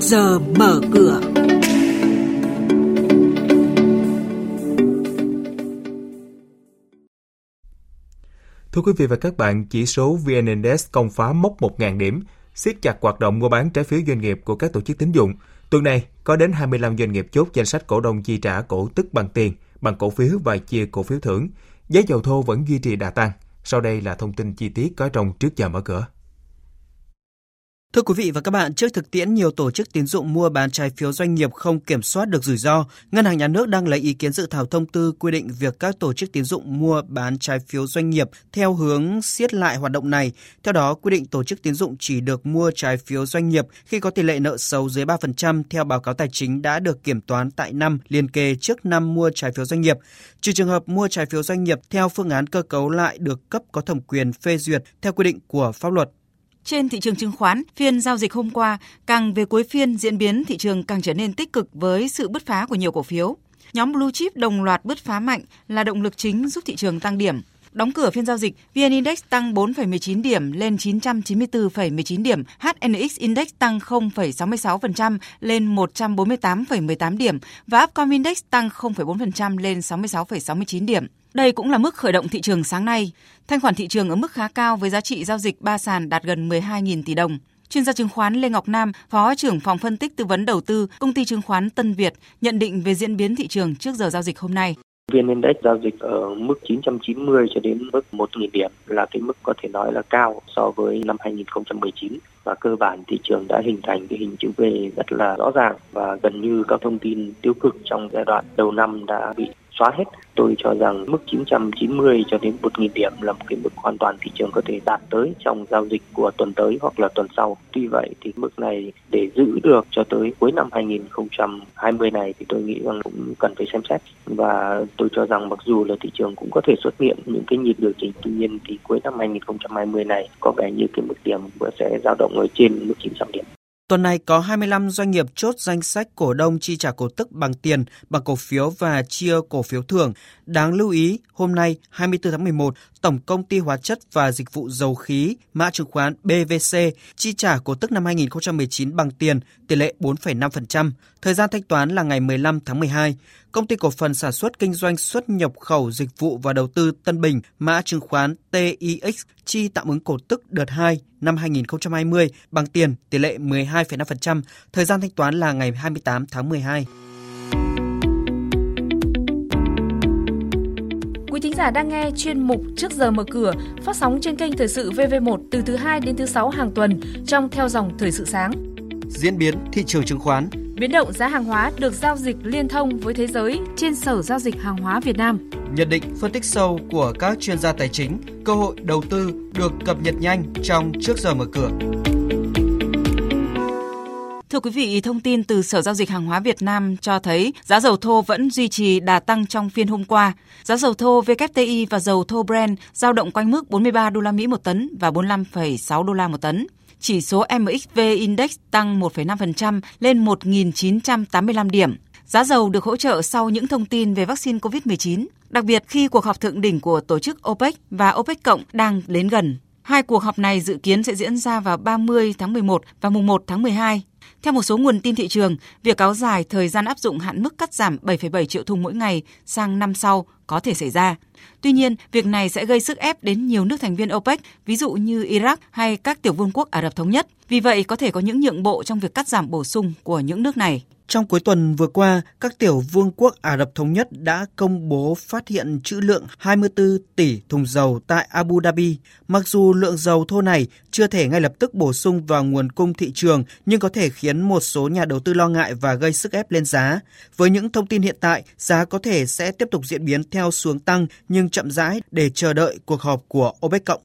giờ mở cửa. Thưa quý vị và các bạn, chỉ số VN Index công phá mốc 1.000 điểm, siết chặt hoạt động mua bán trái phiếu doanh nghiệp của các tổ chức tín dụng. Tuần này, có đến 25 doanh nghiệp chốt danh sách cổ đông chi trả cổ tức bằng tiền, bằng cổ phiếu và chia cổ phiếu thưởng. Giá dầu thô vẫn duy trì đà tăng. Sau đây là thông tin chi tiết có trong trước giờ mở cửa. Thưa quý vị và các bạn, trước thực tiễn nhiều tổ chức tín dụng mua bán trái phiếu doanh nghiệp không kiểm soát được rủi ro, Ngân hàng Nhà nước đang lấy ý kiến dự thảo thông tư quy định việc các tổ chức tín dụng mua bán trái phiếu doanh nghiệp theo hướng siết lại hoạt động này. Theo đó, quy định tổ chức tín dụng chỉ được mua trái phiếu doanh nghiệp khi có tỷ lệ nợ xấu dưới 3% theo báo cáo tài chính đã được kiểm toán tại năm liên kề trước năm mua trái phiếu doanh nghiệp. Trừ trường hợp mua trái phiếu doanh nghiệp theo phương án cơ cấu lại được cấp có thẩm quyền phê duyệt theo quy định của pháp luật. Trên thị trường chứng khoán, phiên giao dịch hôm qua, càng về cuối phiên diễn biến thị trường càng trở nên tích cực với sự bứt phá của nhiều cổ phiếu. Nhóm blue chip đồng loạt bứt phá mạnh là động lực chính giúp thị trường tăng điểm. Đóng cửa phiên giao dịch, VN Index tăng 4,19 điểm lên 994,19 điểm, HNX Index tăng 0,66% lên 148,18 điểm và Upcom Index tăng 0,4% lên 66,69 điểm. Đây cũng là mức khởi động thị trường sáng nay. Thanh khoản thị trường ở mức khá cao với giá trị giao dịch ba sàn đạt gần 12.000 tỷ đồng. Chuyên gia chứng khoán Lê Ngọc Nam, Phó trưởng phòng phân tích tư vấn đầu tư, công ty chứng khoán Tân Việt nhận định về diễn biến thị trường trước giờ giao dịch hôm nay. VN Index giao dịch ở mức 990 cho đến mức 1.000 điểm là cái mức có thể nói là cao so với năm 2019 và cơ bản thị trường đã hình thành cái hình chữ V rất là rõ ràng và gần như các thông tin tiêu cực trong giai đoạn đầu năm đã bị xóa hết. Tôi cho rằng mức 990 cho đến 1.000 điểm là một cái mức hoàn toàn thị trường có thể đạt tới trong giao dịch của tuần tới hoặc là tuần sau. Tuy vậy thì mức này để giữ được cho tới cuối năm 2020 này thì tôi nghĩ rằng cũng cần phải xem xét và tôi cho rằng mặc dù là thị trường cũng có thể xuất hiện những cái nhịp điều chỉnh, tuy nhiên thì cuối năm 2020 này có vẻ như cái mức điểm sẽ dao động ở trên mức 900 điểm. Tuần này có 25 doanh nghiệp chốt danh sách cổ đông chi trả cổ tức bằng tiền, bằng cổ phiếu và chia cổ phiếu thưởng. Đáng lưu ý, hôm nay 24 tháng 11, Tổng công ty hóa chất và dịch vụ dầu khí, mã chứng khoán BVC chi trả cổ tức năm 2019 bằng tiền, tỷ lệ 4,5%. Thời gian thanh toán là ngày 15 tháng 12. Công ty cổ phần sản xuất kinh doanh xuất nhập khẩu dịch vụ và đầu tư Tân Bình, mã chứng khoán TIX chi tạm ứng cổ tức đợt 2 năm 2020 bằng tiền tỷ lệ 12,5%, thời gian thanh toán là ngày 28 tháng 12. Quý thính giả đang nghe chuyên mục Trước giờ mở cửa phát sóng trên kênh Thời sự VV1 từ thứ 2 đến thứ 6 hàng tuần trong theo dòng Thời sự sáng. Diễn biến thị trường chứng khoán Biến động giá hàng hóa được giao dịch liên thông với thế giới trên Sở Giao dịch Hàng hóa Việt Nam. Nhận định phân tích sâu của các chuyên gia tài chính, cơ hội đầu tư được cập nhật nhanh trong trước giờ mở cửa. Thưa quý vị, thông tin từ Sở Giao dịch Hàng hóa Việt Nam cho thấy giá dầu thô vẫn duy trì đà tăng trong phiên hôm qua. Giá dầu thô WTI và dầu thô Brent giao động quanh mức 43 đô la Mỹ một tấn và 45,6 đô la một tấn chỉ số MXV Index tăng 1,5% lên 1.985 điểm. Giá dầu được hỗ trợ sau những thông tin về vaccine COVID-19, đặc biệt khi cuộc họp thượng đỉnh của tổ chức OPEC và OPEC cộng đang đến gần. Hai cuộc họp này dự kiến sẽ diễn ra vào 30 tháng 11 và mùng 1 tháng 12. Theo một số nguồn tin thị trường, việc kéo dài thời gian áp dụng hạn mức cắt giảm 7,7 triệu thùng mỗi ngày sang năm sau có thể xảy ra. Tuy nhiên, việc này sẽ gây sức ép đến nhiều nước thành viên OPEC, ví dụ như Iraq hay các tiểu vương quốc Ả Rập Thống Nhất. Vì vậy, có thể có những nhượng bộ trong việc cắt giảm bổ sung của những nước này. Trong cuối tuần vừa qua, các tiểu vương quốc Ả Rập Thống Nhất đã công bố phát hiện trữ lượng 24 tỷ thùng dầu tại Abu Dhabi. Mặc dù lượng dầu thô này chưa thể ngay lập tức bổ sung vào nguồn cung thị trường, nhưng có thể khiến một số nhà đầu tư lo ngại và gây sức ép lên giá. Với những thông tin hiện tại, giá có thể sẽ tiếp tục diễn biến theo xuống tăng nhưng chậm rãi để chờ đợi cuộc họp của OPEC cộng.